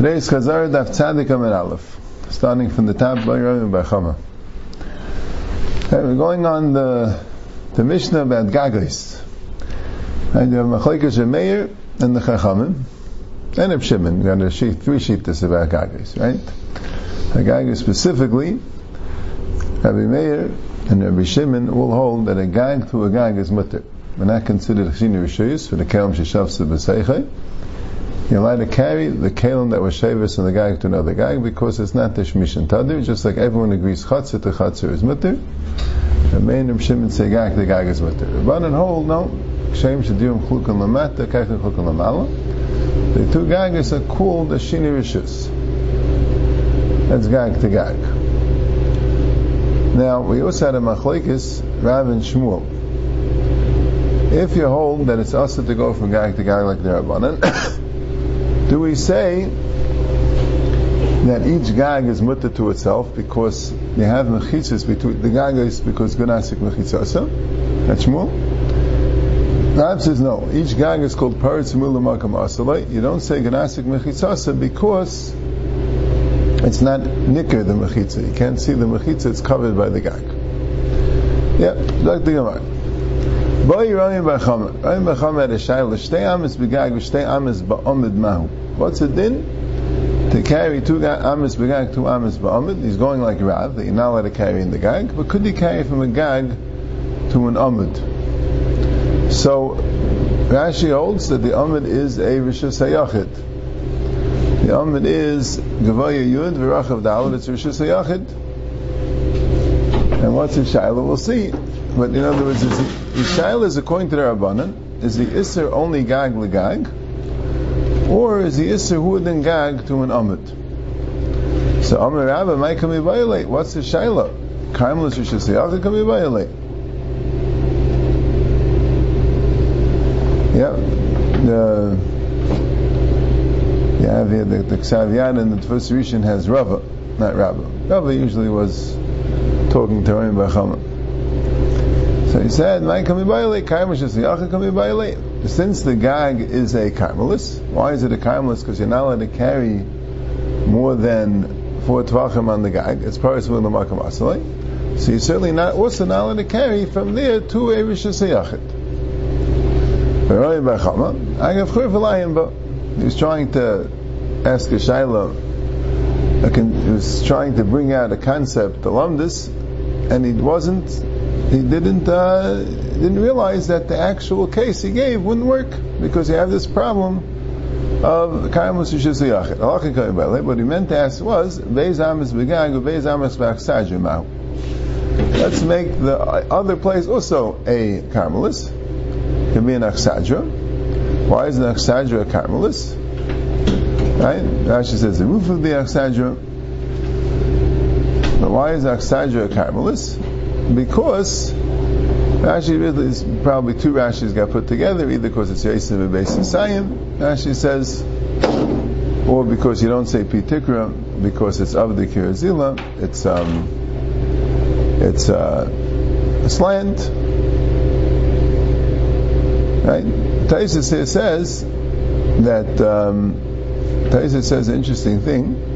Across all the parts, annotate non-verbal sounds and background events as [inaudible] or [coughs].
Today's Chazar Daf Tzadik Amid Aleph, starting from the top by Rabbi Bachama. Okay, we're going on the the Mishnah about Gagos. And you have Machlekes Meir and the Chachamim, and Reb Shimon. We a sheet, three sheets about Gagos, right? Gagos specifically, Rabbi Meir and Rabbi Shimon will hold that a gag to a gag is mutter. We're not considered a Chini Rishuyus for the Kelm Sheshavsa B'Seichai. You're allowed to carry the kalim that was shavis and the gag to another gag because it's not the shmish and tadir, just like everyone agrees chatzir to chatzir is mutter. The main Reb Shimon say gag the gag is mutter. Run and hold, no. Shem shadiyum chlukan lamata, kakna chlukan lamala. The two gagas are called the shini rishus. That's gag to gag. Now, we also had a machlekes, Rav and Shmuel. If you hold that it's us to go from gag to gag like the Rabbanan, [coughs] do we say that each gag is mutter to itself because you have mechitzas between the gag is because gunasik mechitzasa? That's Shmuel. Rab says no. Each gag is called paritz makam asalai. You don't say gunasik mechitzasa because it's not nicker the mechitza. You can't see the mechitza; it's covered by the gag. Yeah, like the Gemara. A. What's it din? To carry two amis begag, two amis ba'omid. He's going like Rav, that you're not allowed to carry in the gag. But could he carry from a gag to an omid? So, Rashi holds that the omid is a rishus hayachid. The omid is gavaya yud v'rachav dalad. It's rishus hayachid. And what's the shayla? We'll see. But in other words, is the, shaila is according to the Rabbanan, is the Isser only gag legag, or is the Isser huadin gag to an Amid? So Amir Rabba might come violate. What's the shaila? Karmelis Rishasiyach can be violate. Yeah. The yeah, the the, the Ksavyan and the first Rishon has Rava, not Rabba. Rava usually was talking to Ram Bachama. So he said. Since the gag is a karmelis, why is it a karmelis? Because you're not allowed to carry more than four tvachim on the gag. It's paris with the makam asalei. So you're certainly not also not allowed to carry from there to a rishas yachid. He was trying to ask a shaila. He was trying to bring out a concept, the lumdis, and he wasn't he didn't uh, didn't realize that the actual case he gave wouldn't work because he had this problem of kaimus yachid. What he meant to ask was beis begag beis amis Let's make the other place also a karmelis. Can be an achsadra. Why is an achsadra a karmelis? Right? Rashi says the roof of the achsadra. But why is achsadra a karmelis? Because Rashi really is probably two Rashis got put together, either because it's Yosef and Beis Sayim, Rashi says, or because you don't say Pitikra, because it's of the Kirazila, it's um, it's uh, a slant. Right? Taisus here says that um, Taisus says an interesting thing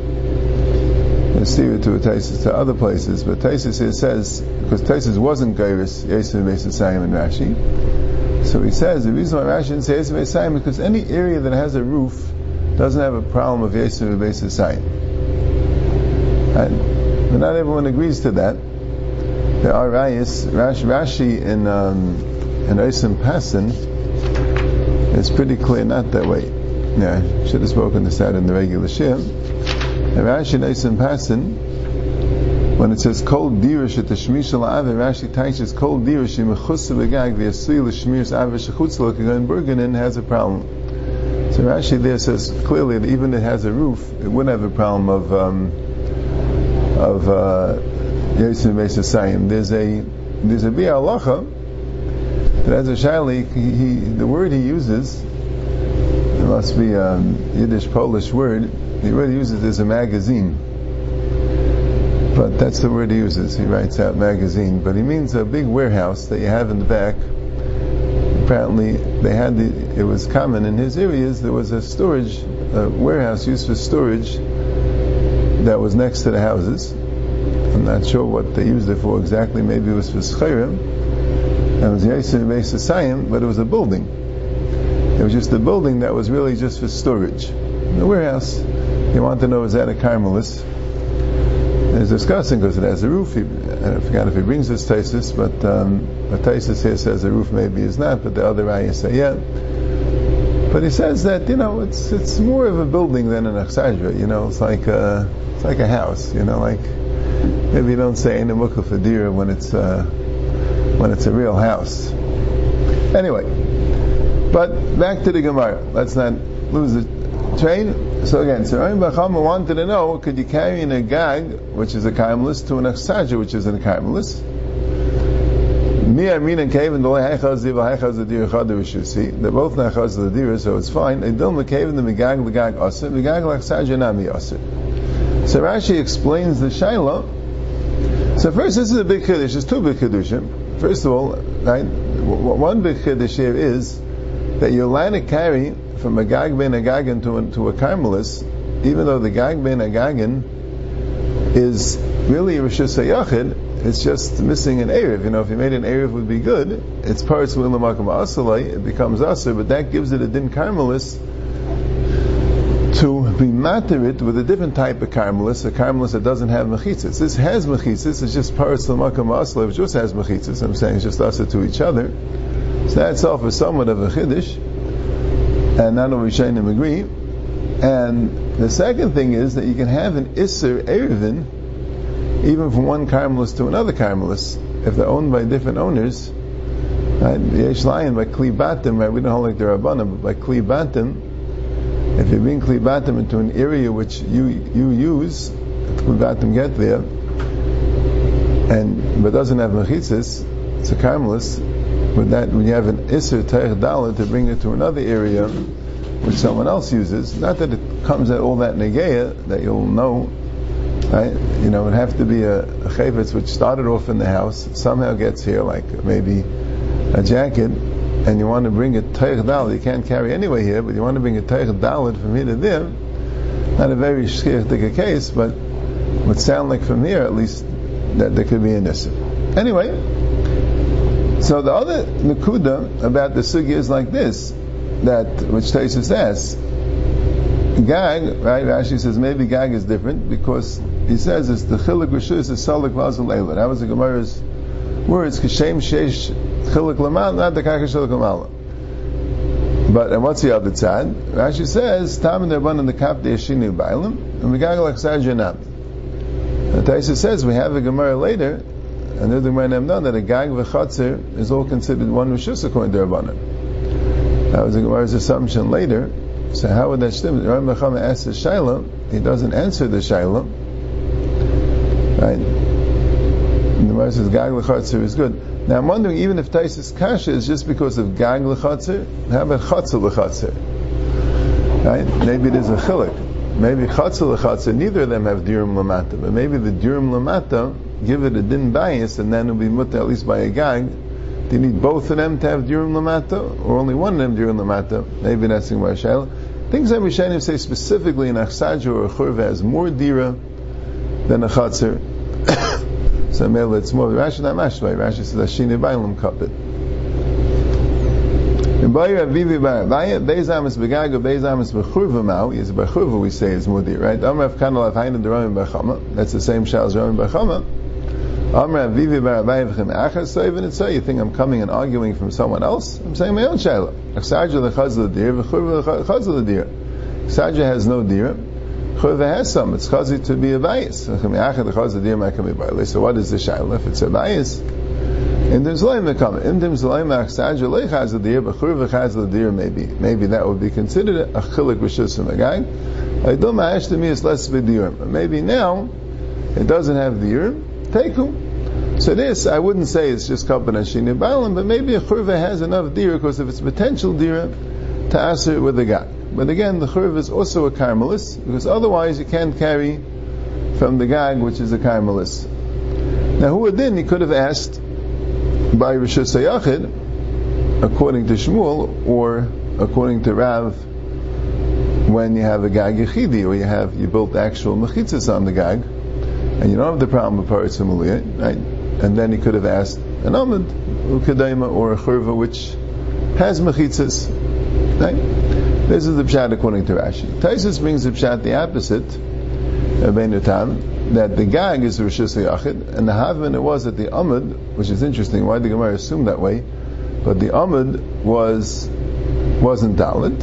steer to a Taisus to other places, but Taisus here says, because Taisus wasn't Gairis, Yosef Mesasayim and Rashi, so he says, the reason why Rashi didn't say Yosef Mesasayim, because any area that has a roof doesn't have a problem of Yosef Mesasayim. And, but not everyone agrees to that. There are Rayas, Rashi, Rashi in, um, in Osim Pasin, it's pretty clear not that way. Yeah, I should have spoken this out in the regular shir. And Rashi in Pasin, when it says kol dirish at the shmish al Rashi teaches kol dirish im chusa begag v'yasui l'shmirs ave shechutz l'kagan Bergenin has a problem. So Rashi there says clearly that even if it has a roof, it wouldn't have a problem of um, of uh, Yosef Mesasayim. There's a there's a bi'alacha that has a shali. He, he, the word he uses it must be a um, Yiddish Polish word he already uses it as a magazine. But that's the word he uses. He writes out magazine. But he means a big warehouse that you have in the back. Apparently, they had the, it was common in his areas, there was a storage a warehouse used for storage that was next to the houses. I'm not sure what they used it for exactly. Maybe it was for schayrim. And it was Yisrael Beis but it was a building. It was just a building that was really just for storage. The warehouse. You want to know is that a Carmelis? It's discussing because it has a roof. He, I forgot if he brings this thesis, but um, thesis here says the roof maybe is not, but the other ayahs say yeah. But he says that you know it's it's more of a building than an achsadra. You know, it's like a it's like a house. You know, like maybe you don't say mukha fadira when it's uh, when it's a real house. Anyway, but back to the Gemara. Let's not lose the train. So again, Rabbi Bachama wanted to know, could you carry in a gag, which is a kaimelis, to an achsadra, which is a kaimelis? Me Amin and Cave and the Hechaz the Hechaz the Dir Chad Rishusi. They're both Nechaz the Dir, so it's fine. McCave and the Megag Megag Aser. Megag Lachsadja Nami Aser. So Rashi explains the Shaila. So first, this is a big Kiddush. There's two big Kiddushim. First of all, right, one big Kiddush here is that you're allowed to carry from a Gag Ben Agagin to, a, to a Carmelis, even though the Gag Ben Agagin is really rishus hayachid it's just missing an Erev. You know, if you made an Erev it would be good, it's parts of Ilamakam Asalai, it becomes Aser, but that gives it a Din Carmelis to be materit with a different type of Carmelis, a Carmelis that doesn't have mechitzas. This has mechitzas, it's just parts of Ilamakam Asalai, which just has mechitzas. I'm saying it's just Aser to each other. So that itself is somewhat of a Chiddush and not all Rishonim agree. And the second thing is that you can have an Isser Erevin, even from one Carmelist to another Carmelist, if they're owned by different owners. Right? Yesh Lion by Kli Batim, right? We don't hold like the Rabbanim, but by Kli Batim, if you bring Batim into an area which you you use, Kli Batim get there, and but doesn't have mechitzas, it's a Carmelist, with that, when you have an Isser Teich Dalit to bring it to another area which someone else uses, not that it comes at all that Negeya that you'll know, right? You know, it would have to be a, a which started off in the house, somehow gets here, like maybe a jacket, and you want to bring a Teich Dalit, you can't carry anyway here, but you want to bring a Teich Dalit from here to there, not a very shkirtika case, but would sound like from here at least that there could be an Isser. Anyway, so the other nakuda about the sugi is like this, that which Taisa says, Gag, right? Rashi says maybe Gag is different because he says it's the chilik rishus is salik vazal eila. That was the Gemara's words. Kashem sheish chilik lamal, not the kakashilik lamal. But and what's the other tzad? Rashi says tam and derban in the kap de bailim and we gag like sajanam. Taisa says we have a Gemara later and the Gemara known that a gag v'chatzir is all considered one rishus according to Rabbanan. That was the Gemara's assumption later. So how would that stem? Rabbi Mechama asks the Shaila, he doesn't answer the Shaila. Right? And the Gemara says gag v'chatzir is good. Now I'm wondering, even if Taisis Kasha is just because of gag l'chatzir, how about chatzir l'chatzir? Right? Maybe there's a chilik. Maybe chatzir l'chatzir, neither of them have dirum lamata, but maybe the dirum lamata give it a din bias, and then it'll be mutter at least by a gag. Do you need both of them to have dirum lamata, or only one of them dirum lamata? Maybe that's in Marshal. Things that Rishonim say specifically in Achsadja or Churva has more dira than a Chatzir. [coughs] so maybe it's more Rashi not Mashvai. Rashi says Ashini Bailam Kapit. Bayir Avivi Bayir, Beizamis Begaga, Beizamis Bechurva Mao, is Bechurva we say is Mudi, right? That's the same Shal as Ramim Bechama. Achas Soivin It's you think I'm coming and arguing from someone else? I'm saying my own Chazal Dir. Has no Dir. Churva has some. It's Chazi to be a bias. So what is the Shaila? If it's a bias, in them Zlayim Mekam. In Dir, V'churva Chazal Dir maybe. Maybe that would be considered a chilik Rishus Megag. I don't ma'ash to me it's less But maybe now, it doesn't have the Dir. Teku. So this, I wouldn't say it's just Kappan and Shini Balam, but maybe a Churva has enough dira, because if it's potential dira, to answer with the guy. But again, the Churva is also a Carmelis, because otherwise you can't carry from the gag, which is a Carmelis. Now, who then? He could have asked by rishus hayachid, according to Shmuel, or according to Rav, when you have a gag yechidi, or you have you built actual mechitzas on the gag, and you don't have the problem of paritz right? And then he could have asked an amid, ukadaima, or a churva which has mechitzas, right? This is the pshat according to Rashi. Taisus brings the pshat the opposite of Beinutam, that the gag is the Rishis Yachid, and the Havman it was that the Amud, which is interesting, why the Gemara assumed that way, but the Amud was, wasn't Dalit,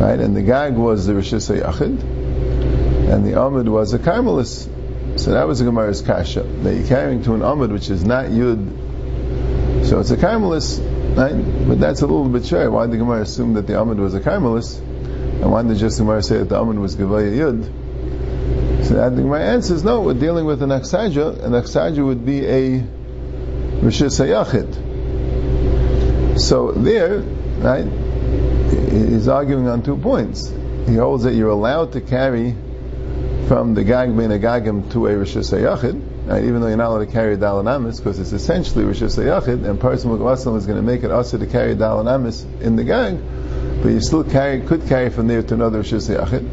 right, and the gag was the Rishis Yachid, and the Amud was a Carmelis. So that was the Gemara's kasha, that you're carrying to an Amud which is not Yud, so it's a Carmelis, right, but that's a little bit shy. Why did the Gemara assume that the Amud was a Carmelis? And why did just the Gemara say that the Amud was Gevaya Yud? So that my answer is no, we're dealing with an aksaja, an aksaja would be a Rishis Hayachid. So there, right, he's arguing on two points. He holds that you're allowed to carry from the gag bein agagim to a Rishis Hayachid, right, uh, even though you're not allowed to carry a Dalanamis, because it's essentially Rishis Hayachid, and Parsim Mugavasalam is going to make it also to carry Dalanamis in the gag, but you still carry, could carry from there to another Rishis Hayachid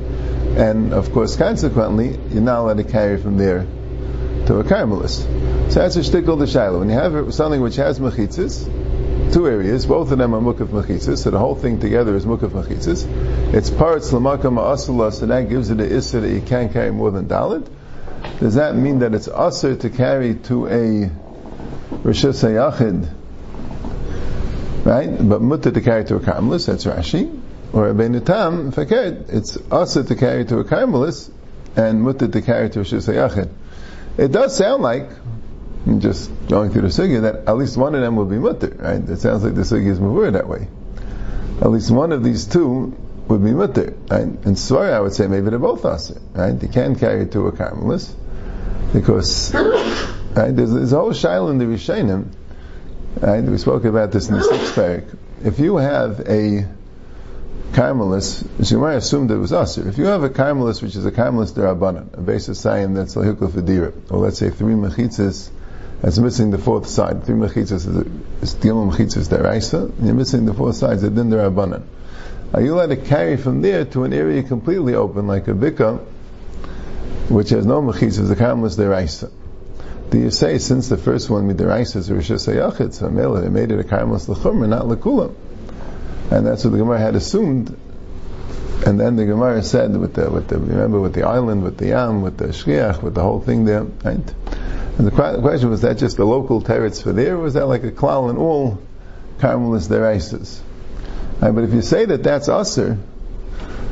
and of course, consequently, you're not allowed to carry from there to a Carmelist. So that's a shtickle the shiloh. When you have something which has mechitzas, two areas, both of them are mukaf mechitzas, so the whole thing together is mukaf mechitzas. It's parts lamaka ma'asula, and that gives it a issa that you can't carry more than dalit. Does that mean that it's usher to carry to a rishus yachid, right? But mutta to carry to a carmelist, that's Rashi or a Benutam, fakir, it's also to carry to a Carmelis and mutter to carry to a Shusayachid. It does sound like, just going through the sugya, that at least one of them will be mutter, right? It sounds like the sugya is moved that way. At least one of these two would be mutter. Right? In Svara, I would say maybe they're both asir, right? They can carry it to a Carmelis, because, right, there's, there's a whole shaila in the Rishonim, right? We spoke about this in the sixth parak. If you have a Carmelis, so might assume that it was Asir. If you have a Carmelis, which is a Carmelis derabanan, a basis saying that's lahikul fedira, or let's say three mechitzas, that's missing the fourth side. Three mechitzas is dilma mechitzas deraisa, you're missing the fourth sides of din derabanan. Are you allowed to carry from there to an area completely open, like a bika, which has no mechitzas, the Carmelis deraisa? Do you say since the first one with midiraisa is rishas hayachid, so they made it a Carmelis lechumra, not lekulam? and that's what the Gemara had assumed. And then the Gemara said with the with the remember with the island, with the yam, with the shriach, with the whole thing there, right? And the question was that just the local teretz for there, or was that like a klal in all Carmelis dereises? Right, but if you say that that's usher,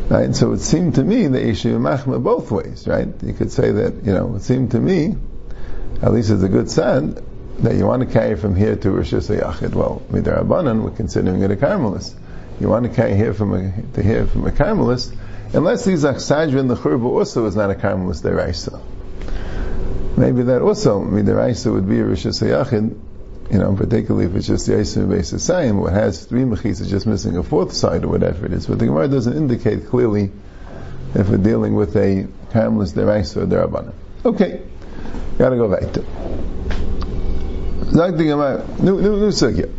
right? So it seemed to me you should machma both ways, right? You could say that you know it seemed to me, at least as a good sign that you want to carry from here to rishus hayachid. Well, midarabanan, we're considering it a Carmelis you want to carry here from a, to hear from a Carmelist, unless these Aksadra in the Churba also is not a Carmelist deraisa. Maybe that also, midiraisa would be a rishus hayachid, you know, particularly if it's just the Yisrael basis saying, what has three mechis just missing a fourth side or whatever it is. But the Gemara doesn't indicate clearly if we're dealing with a Carmelist deraisa or derabana. Okay, gotta go back to. Zag the Gemara, new, new, new sugya.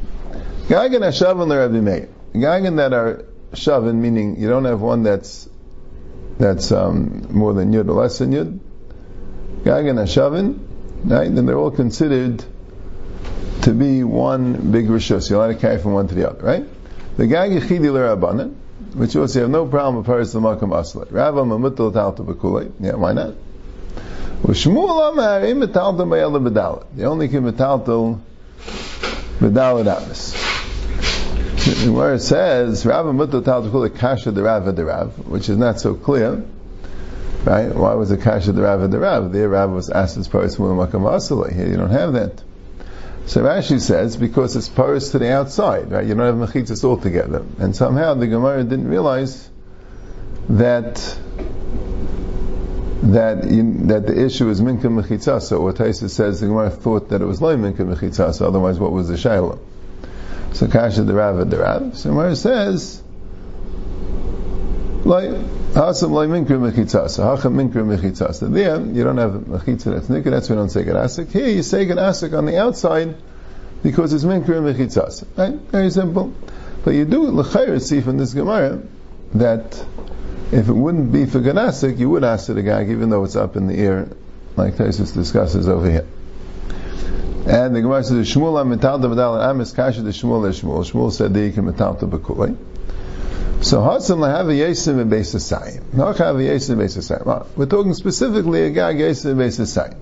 Gagan Hashav and Rabbi Meir. Gagan that are shavin, meaning you don't have one that's that's um, more than yud or less than yud. Gagan shavin, right? Then they're all considered to be one big rishos. You're allowed to carry from one to the other, right? The gag yichidi l'rabanan, which also you have no problem with paris l'makam aslet. Rava mamutal talta b'kulei. Yeah, why not? U'shmuel amarim metalta b'yel b'dalet. The only can metaltal b'dalet amis where it says Rav Mutta Tal Kasha the Rav the Rav, which is not so clear. Right? Why was it Kasha the Rav the Rav? There Rav was asked as Paris Makam Here you don't have that. So Rashi says because it's Paris to the outside, right? You don't have mechitzas altogether. And somehow the Gemara didn't realize that that that the issue is minka. So what Taisa says, the Gemara thought that it was loy minka mechitzas. Otherwise, what was the shayla? So kasha the Rav the Rav. So it says, hasam like minkra mechitzasa, hacham minkra mechitzasa. There you don't have mechitza that's nikah. That's why you don't say ganasik. Here you say ganasik on the outside because it's minkra mechitzasa. Right? Very simple. But you do l'chayr see from this Gemara that if it wouldn't be for Ganasik, you would ask the gag, even though it's up in the air, like Taisus discusses over here. And the Gemara says, Shmuel metalta b'dal amis kasha the Shmuel the Shmuel. Shmuel said you can metalta b'kulei. So Hatzim lahav yesim and beis asayim. Nachav yesim beis asayim. We're talking specifically a gag yesim beis asayim.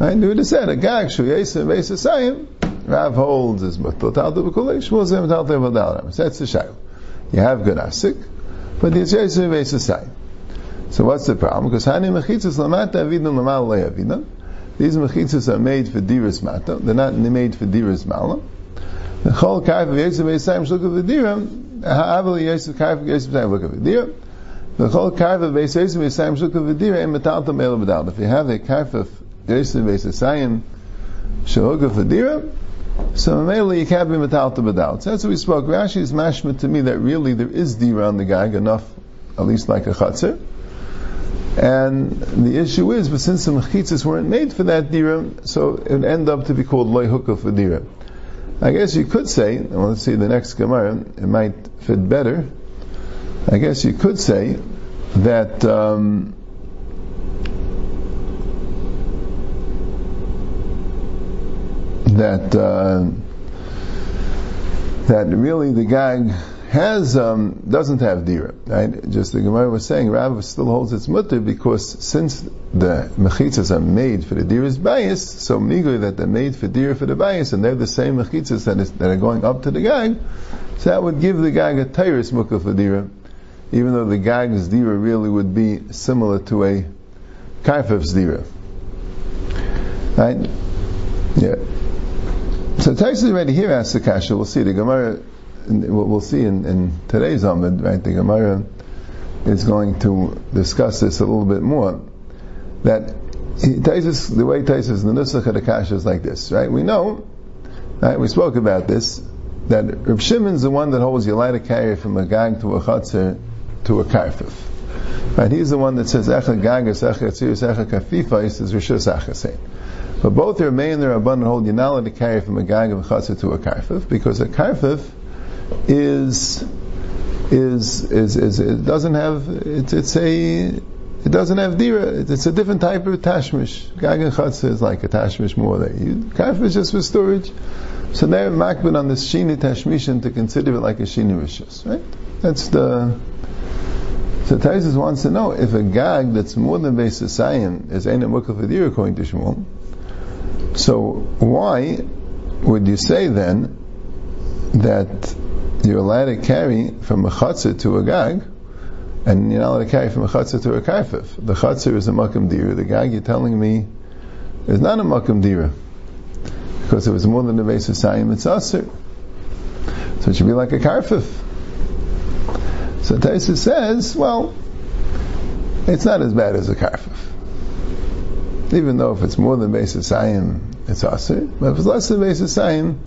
Right? We just said a gag shu yesim beis asayim. Rav holds is metalta b'kulei. Shmuel says metalta b'dal amis. That's the shayl. You have good asik, but it's yesim beis asayim. So what's the problem? Because hani mechitzas lamata avidin lamal le'avidin. These mechitzas are made for diras mata. They're not made for diras malam. The chol kaif of yosef beisayim look at the the diram. The chol kaif of yosef look at the and metalta mele b'dal. If you have a kaif of yosef of the diram, so mainly you can't be metalta b'dal. So that's what we spoke. Rashi is mashma to me that really there is dira on the gag enough, at least like a chatzir. And the issue is, but since the mechitzas weren't made for that dira, so it would end up to be called loy dira. I guess you could say, well, let's see the next Gemara, it might fit better. I guess you could say that um, that uh, that really the gag has um, doesn't have dira, right? Just the Gemara was saying, Rav still holds its mutter because since the mechitzas are made for the dira's bias, so migui that they're made for dira for the bias, and they're the same mechitzas that, is, that are going up to the gag, so that would give the gag a tyrus mukha for dira, even though the gag's dira really would be similar to a kaifev's dira, right? Yeah. So Tyson already here asks the kasha. We'll see the Gemara we'll see in, in today's Amid, right, the Gemara is going to discuss this a little bit more. That Taisus, the way Taisus, the Nusach of the Kasha is like this, right? We know, right, we spoke about this, that Rav Shimon's the one that holds your light carry from a gang to a chatzir to a karfif. Right, he's the one that says, Echa gagas, Echa tzirus, Echa kafifa, he says, Rishus Achasein. But both Rameh and Rabban hold allowed to carry from a gang of a chatzir to a karfif, because a karfif is is is, is it doesn't have it's it's a it doesn't have dira. It's a different type of tashmish. Gag and chatzah is like a tashmish more. That karf is just for storage. So they're makbid on this shini tashmishin to consider it like a shini rishus, right? That's the. So Taisus wants to know if a gag that's more than base Beisasayim is Eina Mukha Fadir according to Shmuel. So why would you say then that you're allowed to carry from a chatzah to a gag, and you're not allowed to carry from a chatzah to a karfif. The chatzah is a makam dira. The gag you're telling me is not a makam dira. Because it was more than a base of sayim, it's aser. So it should be like a karfif. So Taisa says, well, it's not as bad as a karfif. Even though if it's more than the base of sayim, it's aser. But if it's less than the base of sayim,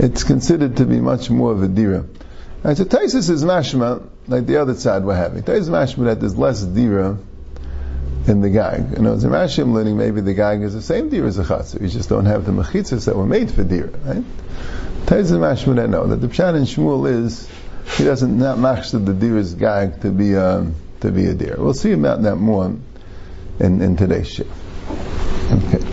it's considered to be much more of a dira. And so Taisus is mashma, like the other side we're having. Taisus is mashma that there's less dira in the gag. You know, as a Rashi learning, maybe the gag is the same dira as a chatzir. You just don't have the mechitzas that were made for dira, right? Taisus is mashma that no, that the pshat in Shmuel is he doesn't not machshir the dira's gag to be um, to be a dira. We'll see about that more in, in today's shift. Okay.